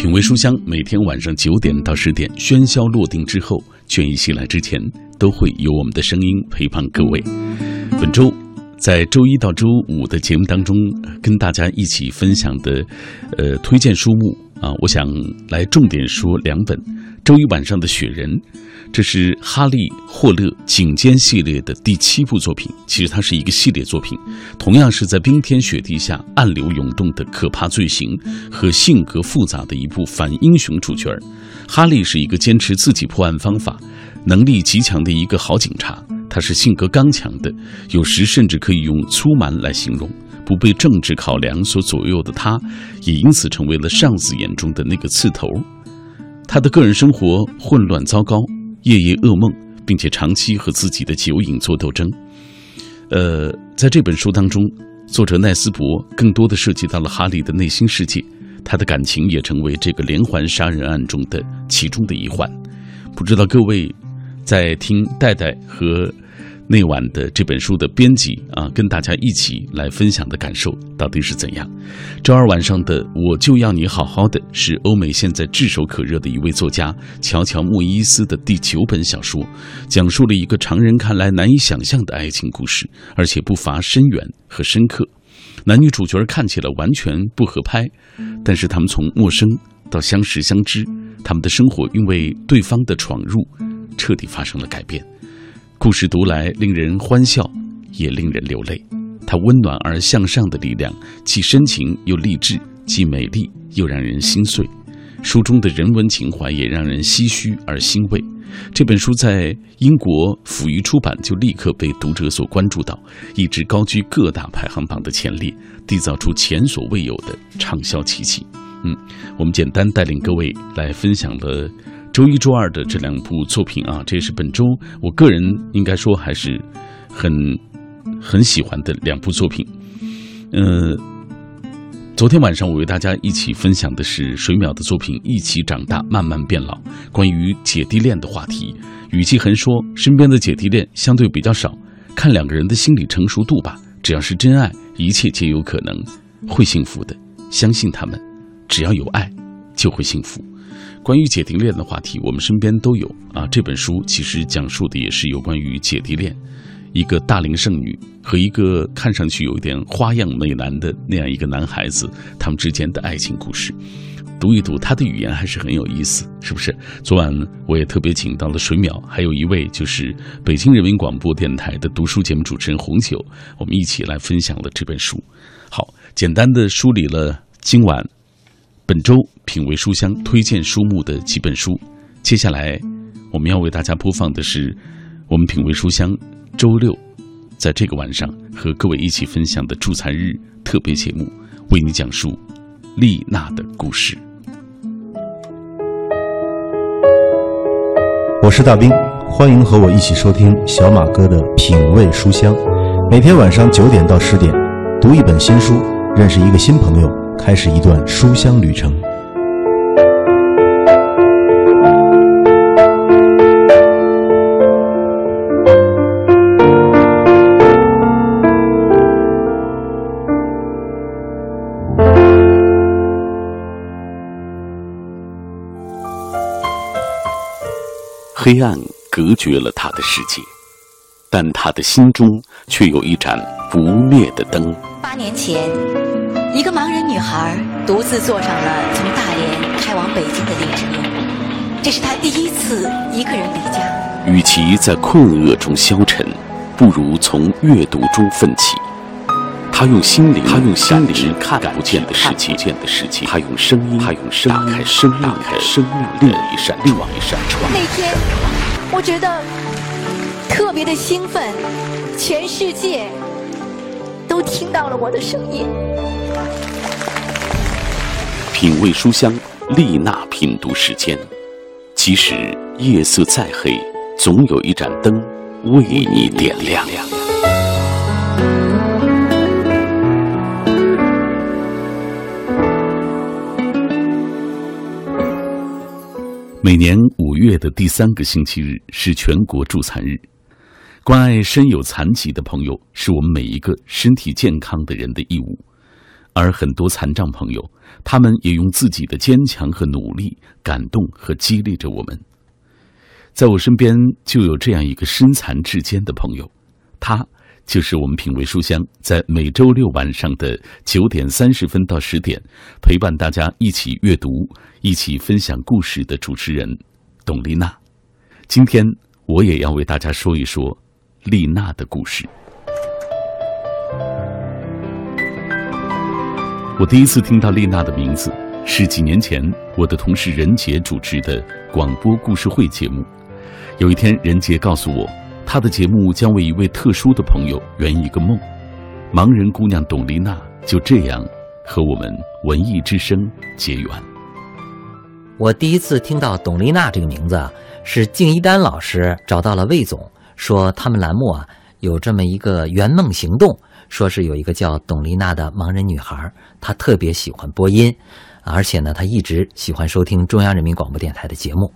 品味书香，每天晚上九点到十点，喧嚣落定之后，倦意袭来之前，都会有我们的声音陪伴各位。本周在周一到周五的节目当中，跟大家一起分享的，呃，推荐书目啊，我想来重点说两本。周一晚上的雪人。这是哈利·霍勒警监系列的第七部作品，其实它是一个系列作品，同样是在冰天雪地下暗流涌动的可怕罪行和性格复杂的一部反英雄主角哈利是一个坚持自己破案方法、能力极强的一个好警察，他是性格刚强的，有时甚至可以用粗蛮来形容。不被政治考量所左右的他，也因此成为了上司眼中的那个刺头。他的个人生活混乱糟糕。夜夜噩梦，并且长期和自己的酒瘾做斗争。呃，在这本书当中，作者奈斯伯更多的涉及到了哈利的内心世界，他的感情也成为这个连环杀人案中的其中的一环。不知道各位在听戴戴和。那晚的这本书的编辑啊，跟大家一起来分享的感受到底是怎样？周二晚上的我就要你好好的，是欧美现在炙手可热的一位作家乔乔莫伊斯的第九本小说，讲述了一个常人看来难以想象的爱情故事，而且不乏深远和深刻。男女主角看起来完全不合拍，但是他们从陌生到相识相知，他们的生活因为对方的闯入，彻底发生了改变。故事读来令人欢笑，也令人流泪。它温暖而向上的力量，既深情又励志，既美丽又让人心碎。书中的人文情怀也让人唏嘘而欣慰。这本书在英国甫一出版就立刻被读者所关注到，一直高居各大排行榜的前列，缔造出前所未有的畅销奇迹。嗯，我们简单带领各位来分享了。周一、周二的这两部作品啊，这也是本周我个人应该说还是很很喜欢的两部作品。呃，昨天晚上我为大家一起分享的是水淼的作品《一起长大，慢慢变老》，关于姐弟恋的话题。语气恒说，身边的姐弟恋相对比较少，看两个人的心理成熟度吧。只要是真爱，一切皆有可能，会幸福的。相信他们，只要有爱，就会幸福。关于姐弟恋的话题，我们身边都有啊。这本书其实讲述的也是有关于姐弟恋，一个大龄剩女和一个看上去有一点花样美男的那样一个男孩子，他们之间的爱情故事。读一读，他的语言还是很有意思，是不是？昨晚我也特别请到了水淼，还有一位就是北京人民广播电台的读书节目主持人红酒，我们一起来分享了这本书。好，简单的梳理了今晚。本周品味书香推荐书目的几本书，接下来我们要为大家播放的是我们品味书香周六在这个晚上和各位一起分享的助残日特别节目，为你讲述丽娜的故事。我是大兵，欢迎和我一起收听小马哥的品味书香，每天晚上九点到十点，读一本新书，认识一个新朋友。开始一段书香旅程。黑暗隔绝了他的世界，但他的心中却有一盏不灭的灯。八年前。一个盲人女孩独自坐上了从大连开往北京的列车，这是她第一次一个人离家。与其在困厄中消沉，不如从阅读中奋起。他用心灵，他用心灵看不见的世界，见的世界。他用声音，他用声音打开生命，打开生命另一扇另一扇窗。那天，我觉得特别的兴奋，全世界都听到了我的声音。品味书香，丽娜品读时间。即使夜色再黑，总有一盏灯为你点亮。每年五月的第三个星期日是全国助残日，关爱身有残疾的朋友，是我们每一个身体健康的人的义务。而很多残障朋友，他们也用自己的坚强和努力感动和激励着我们。在我身边就有这样一个身残志坚的朋友，他就是我们品味书香在每周六晚上的九点三十分到十点，陪伴大家一起阅读、一起分享故事的主持人董丽娜。今天我也要为大家说一说丽娜的故事。我第一次听到丽娜的名字是几年前我的同事任杰主持的广播故事会节目。有一天，任杰告诉我，他的节目将为一位特殊的朋友圆一个梦。盲人姑娘董丽娜就这样和我们文艺之声结缘。我第一次听到董丽娜这个名字，是敬一丹老师找到了魏总，说他们栏目啊有这么一个圆梦行动，说是有一个叫董丽娜的盲人女孩，她特别喜欢播音，而且呢，她一直喜欢收听中央人民广播电台的节目。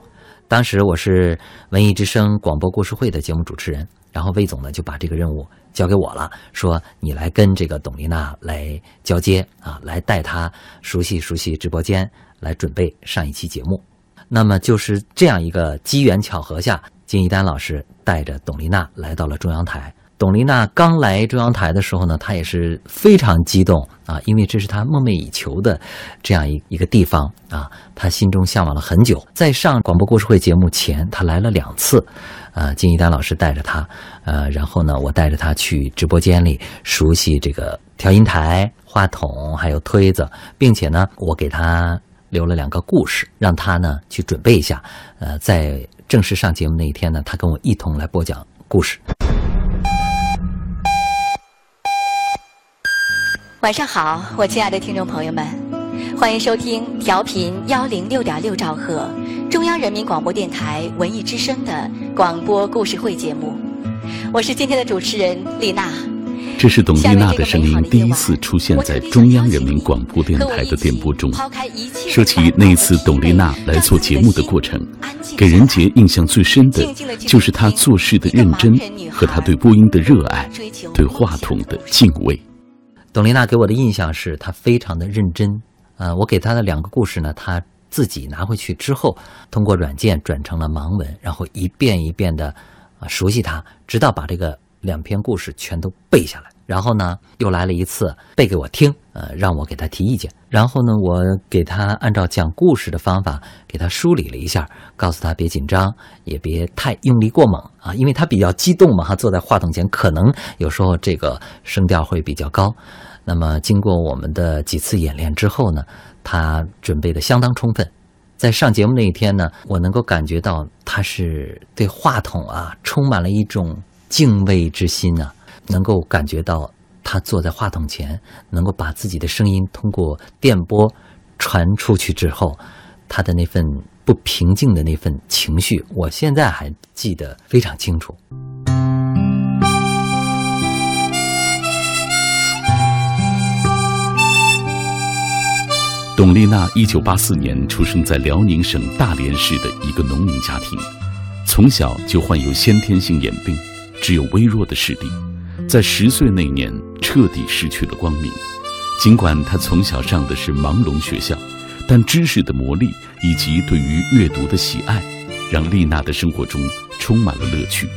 当时我是文艺之声广播故事会的节目主持人，然后魏总呢就把这个任务交给我了，说你来跟这个董丽娜来交接啊，来带她熟悉熟悉直播间，来准备上一期节目。那么就是这样一个机缘巧合下，金一丹老师带着董丽娜来到了中央台。董丽娜刚来中央台的时候呢，她也是非常激动啊，因为这是她梦寐以求的这样一一个地方啊，她心中向往了很久。在上广播故事会节目前，她来了两次，啊，金一丹老师带着她，呃，然后呢，我带着她去直播间里熟悉这个调音台、话筒还有推子，并且呢，我给她留了两个故事，让她呢去准备一下，呃，在正式上节目那一天呢，她跟我一同来播讲故事。晚上好，我亲爱的听众朋友们，欢迎收听调频幺零六点六兆赫中央人民广播电台文艺之声的广播故事会节目。我是今天的主持人丽娜。这是董丽娜的声音第一次出现在中央人民广播电台的电波中。说起那一次董丽娜来做节目的过程，给任杰印象最深的就是她做事的认真和她对播音的热爱，对话筒的敬畏。董丽娜给我的印象是她非常的认真，呃，我给她的两个故事呢，她自己拿回去之后，通过软件转成了盲文，然后一遍一遍的啊熟悉它，直到把这个两篇故事全都背下来。然后呢，又来了一次背给我听，呃，让我给他提意见。然后呢，我给他按照讲故事的方法给他梳理了一下，告诉他别紧张，也别太用力过猛啊，因为他比较激动嘛，哈，坐在话筒前可能有时候这个声调会比较高。那么经过我们的几次演练之后呢，他准备的相当充分，在上节目那一天呢，我能够感觉到他是对话筒啊充满了一种敬畏之心啊。能够感觉到他坐在话筒前，能够把自己的声音通过电波传出去之后，他的那份不平静的那份情绪，我现在还记得非常清楚。董丽娜一九八四年出生在辽宁省大连市的一个农民家庭，从小就患有先天性眼病，只有微弱的视力。在十岁那年，彻底失去了光明。尽管他从小上的是盲聋学校，但知识的魔力以及对于阅读的喜爱，让丽娜的生活中充满了乐趣。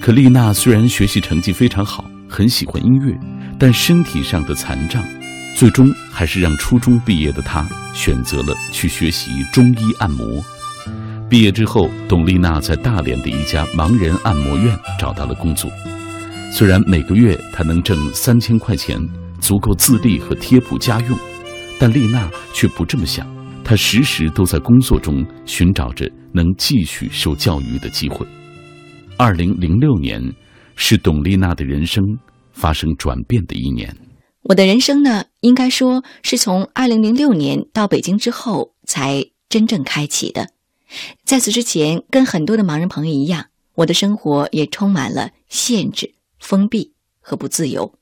可丽娜虽然学习成绩非常好，很喜欢音乐，但身体上的残障，最终还是让初中毕业的她选择了去学习中医按摩。毕业之后，董丽娜在大连的一家盲人按摩院找到了工作。虽然每个月他能挣三千块钱，足够自立和贴补家用，但丽娜却不这么想。她时时都在工作中寻找着能继续受教育的机会。二零零六年是董丽娜的人生发生转变的一年。我的人生呢，应该说是从二零零六年到北京之后才真正开启的。在此之前，跟很多的盲人朋友一样，我的生活也充满了限制。封闭和不自由。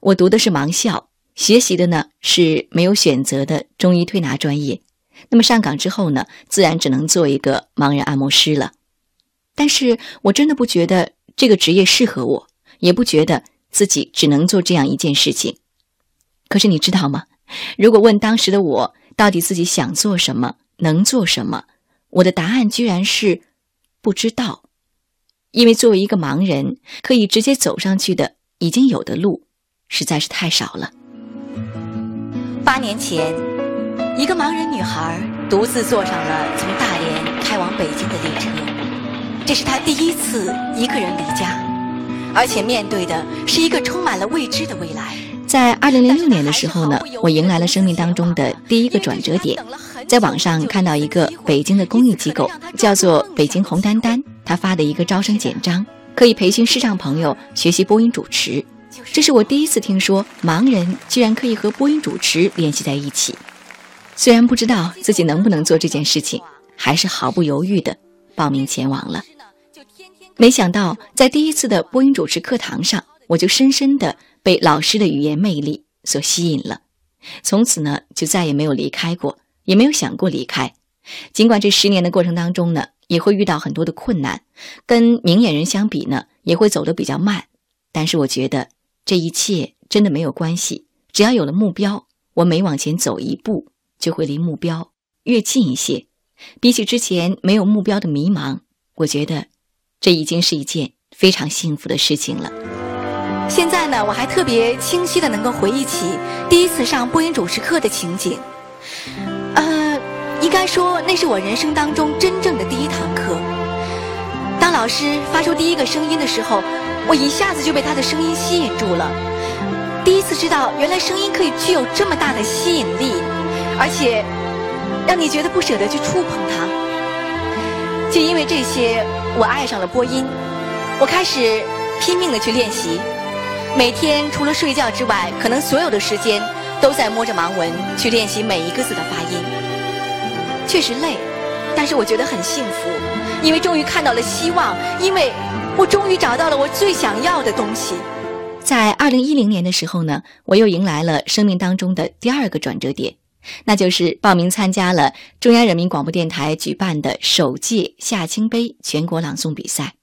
我读的是盲校，学习的呢是没有选择的中医推拿专业。那么上岗之后呢，自然只能做一个盲人按摩师了。但是我真的不觉得这个职业适合我，也不觉得自己只能做这样一件事情。可是你知道吗？如果问当时的我，到底自己想做什么，能做什么，我的答案居然是不知道。因为作为一个盲人，可以直接走上去的已经有的路，实在是太少了。八年前，一个盲人女孩独自坐上了从大连开往北京的列车，这是她第一次一个人离家，而且面对的是一个充满了未知的未来。在二零零六年的时候呢，我迎来了生命当中的第一个转折点，在网上看到一个北京的公益机构，叫做北京红丹丹，他发的一个招生简章，可以培训视障朋友学习播音主持。这是我第一次听说盲人居然可以和播音主持联系在一起。虽然不知道自己能不能做这件事情，还是毫不犹豫的报名前往了。没想到在第一次的播音主持课堂上，我就深深的被老师的语言魅力所吸引了。从此呢，就再也没有离开过，也没有想过离开。尽管这十年的过程当中呢，也会遇到很多的困难，跟明眼人相比呢，也会走得比较慢。但是我觉得。这一切真的没有关系，只要有了目标，我每往前走一步，就会离目标越近一些。比起之前没有目标的迷茫，我觉得这已经是一件非常幸福的事情了。现在呢，我还特别清晰的能够回忆起第一次上播音主持课的情景。应该说那是我人生当中真正的第一堂课。当老师发出第一个声音的时候。我一下子就被他的声音吸引住了，第一次知道原来声音可以具有这么大的吸引力，而且让你觉得不舍得去触碰它。就因为这些，我爱上了播音，我开始拼命的去练习，每天除了睡觉之外，可能所有的时间都在摸着盲文去练习每一个字的发音。确实累，但是我觉得很幸福，因为终于看到了希望，因为。我终于找到了我最想要的东西。在二零一零年的时候呢，我又迎来了生命当中的第二个转折点，那就是报名参加了中央人民广播电台举办的首届夏青杯全国朗诵比赛。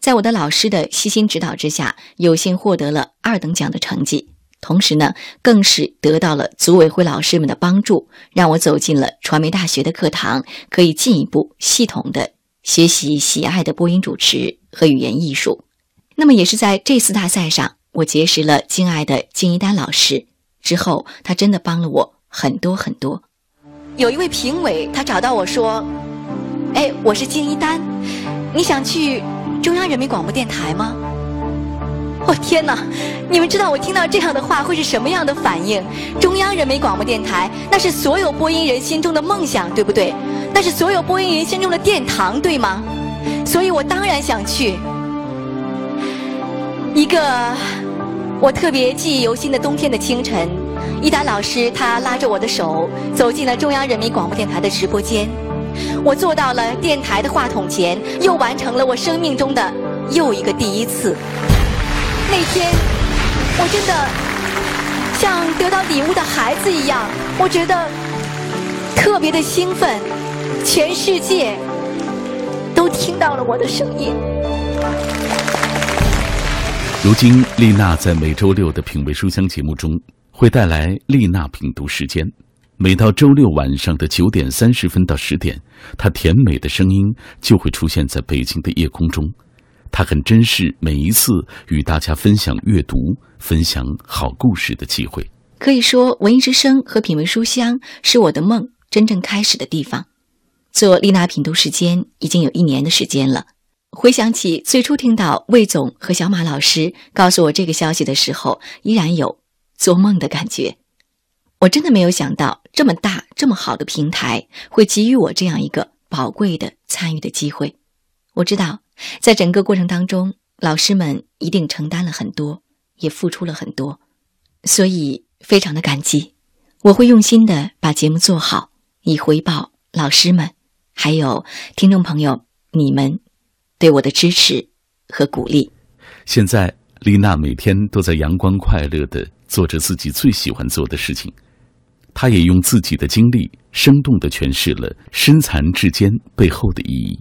在我的老师的悉心指导之下，有幸获得了二等奖的成绩，同时呢，更是得到了组委会老师们的帮助，让我走进了传媒大学的课堂，可以进一步系统的。学习喜爱的播音主持和语言艺术，那么也是在这次大赛上，我结识了敬爱的金一丹老师。之后，他真的帮了我很多很多。有一位评委，他找到我说：“哎，我是金一丹，你想去中央人民广播电台吗？”我天哪！你们知道我听到这样的话会是什么样的反应？中央人民广播电台，那是所有播音人心中的梦想，对不对？那是所有播音人心中的殿堂，对吗？所以我当然想去。一个我特别记忆犹新的冬天的清晨，一丹老师他拉着我的手走进了中央人民广播电台的直播间，我坐到了电台的话筒前，又完成了我生命中的又一个第一次。那天，我真的像得到礼物的孩子一样，我觉得特别的兴奋。全世界都听到了我的声音。如今，丽娜在每周六的品味书香节目中会带来丽娜品读时间。每到周六晚上的九点三十分到十点，她甜美的声音就会出现在北京的夜空中。他很珍视每一次与大家分享阅读、分享好故事的机会。可以说，文艺之声和品味书香是我的梦真正开始的地方。做丽娜品读时间已经有一年的时间了。回想起最初听到魏总和小马老师告诉我这个消息的时候，依然有做梦的感觉。我真的没有想到这么大、这么好的平台会给予我这样一个宝贵的参与的机会。我知道，在整个过程当中，老师们一定承担了很多，也付出了很多，所以非常的感激。我会用心的把节目做好，以回报老师们。还有听众朋友，你们对我的支持和鼓励。现在，丽娜每天都在阳光快乐的做着自己最喜欢做的事情。她也用自己的经历，生动的诠释了身残志坚背后的意义。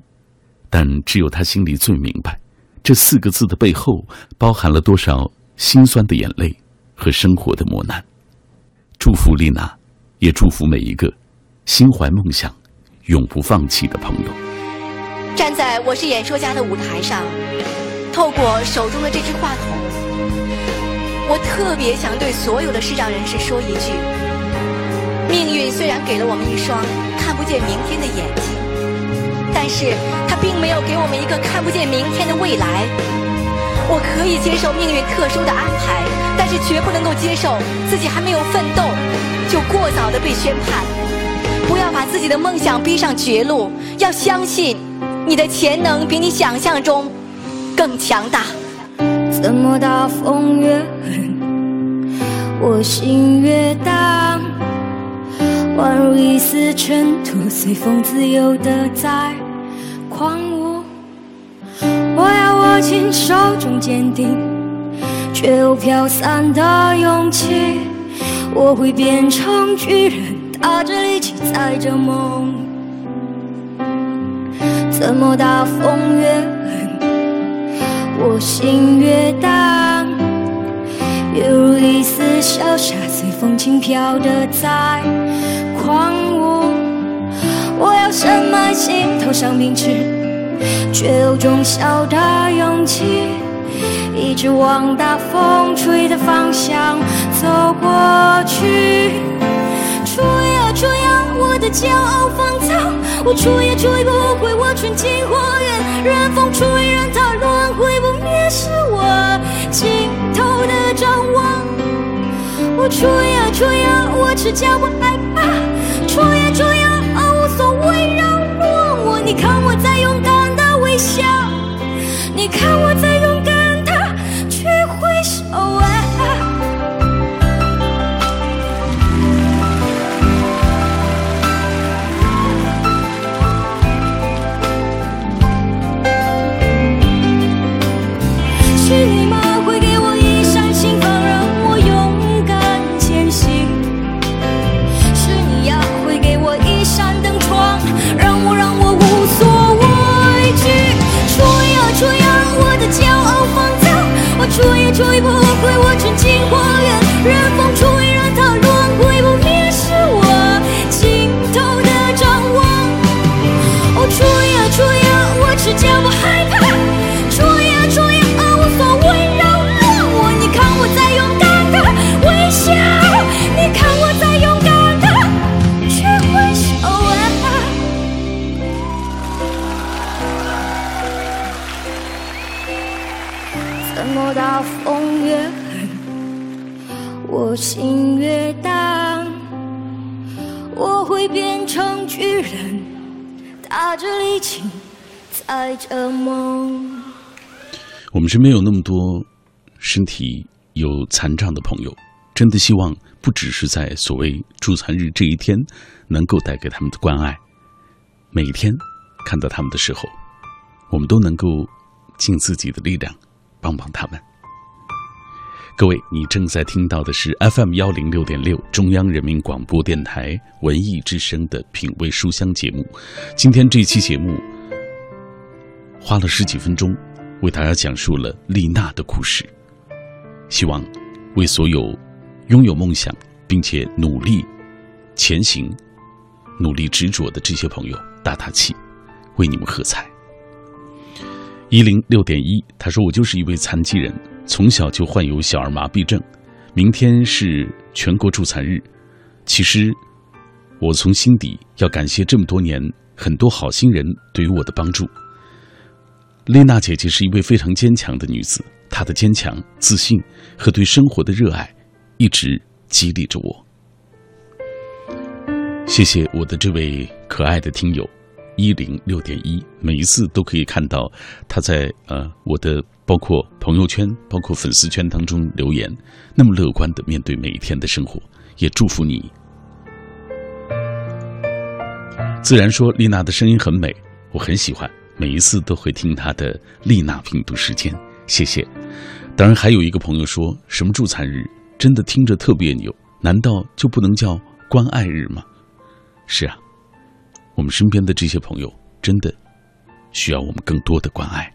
但只有他心里最明白，这四个字的背后包含了多少心酸的眼泪和生活的磨难。祝福丽娜，也祝福每一个心怀梦想、永不放弃的朋友。站在我是演说家的舞台上，透过手中的这支话筒，我特别想对所有的视障人士说一句：命运虽然给了我们一双看不见明天的眼睛，但是它并没有给我们一个看不见明天的未来。我可以接受命运特殊的安排，但是绝不能够接受自己还没有奋斗就过早的被宣判。不要把自己的梦想逼上绝路，要相信你的潜能比你想象中更强大。怎么大风越狠，我心越荡，宛如一丝尘土，随风自由的在狂舞。我要握紧手中坚定，却又飘散的勇气。我会变成巨人，打着力气载着梦。怎么大风越狠，我心越荡，犹如一丝小沙，随风轻飘的在。深埋心头上明知。却有种小的勇气，一直往大风吹的方向走过去。吹呀吹呀，我的骄傲放纵，我吹也吹不回我纯净花园。任风吹，任它乱，毁不灭，是我尽头的展望。我吹呀吹呀，我赤脚不害怕，我吹也吹不回我纯净花园。任风吹，任它乱，毁不灭，是我尽头的展望。哦，吹呀吹呀，我赤脚不变成巨人，打着力气载着梦。我们身边有那么多身体有残障的朋友，真的希望不只是在所谓助残日这一天能够带给他们的关爱，每一天看到他们的时候，我们都能够尽自己的力量帮帮他们。各位，你正在听到的是 FM 幺零六点六中央人民广播电台文艺之声的品味书香节目。今天这期节目花了十几分钟，为大家讲述了丽娜的故事。希望为所有拥有梦想并且努力前行、努力执着的这些朋友打打气，为你们喝彩。一零六点一，他说：“我就是一位残疾人，从小就患有小儿麻痹症。明天是全国助残日，其实我从心底要感谢这么多年很多好心人对于我的帮助。丽娜姐姐是一位非常坚强的女子，她的坚强、自信和对生活的热爱，一直激励着我。谢谢我的这位可爱的听友。”一零六点一，每一次都可以看到他在呃我的包括朋友圈、包括粉丝圈当中留言，那么乐观的面对每一天的生活，也祝福你。自然说丽娜的声音很美，我很喜欢，每一次都会听她的丽娜品读时间，谢谢。当然还有一个朋友说什么助残日真的听着特别扭，难道就不能叫关爱日吗？是啊。我们身边的这些朋友，真的需要我们更多的关爱。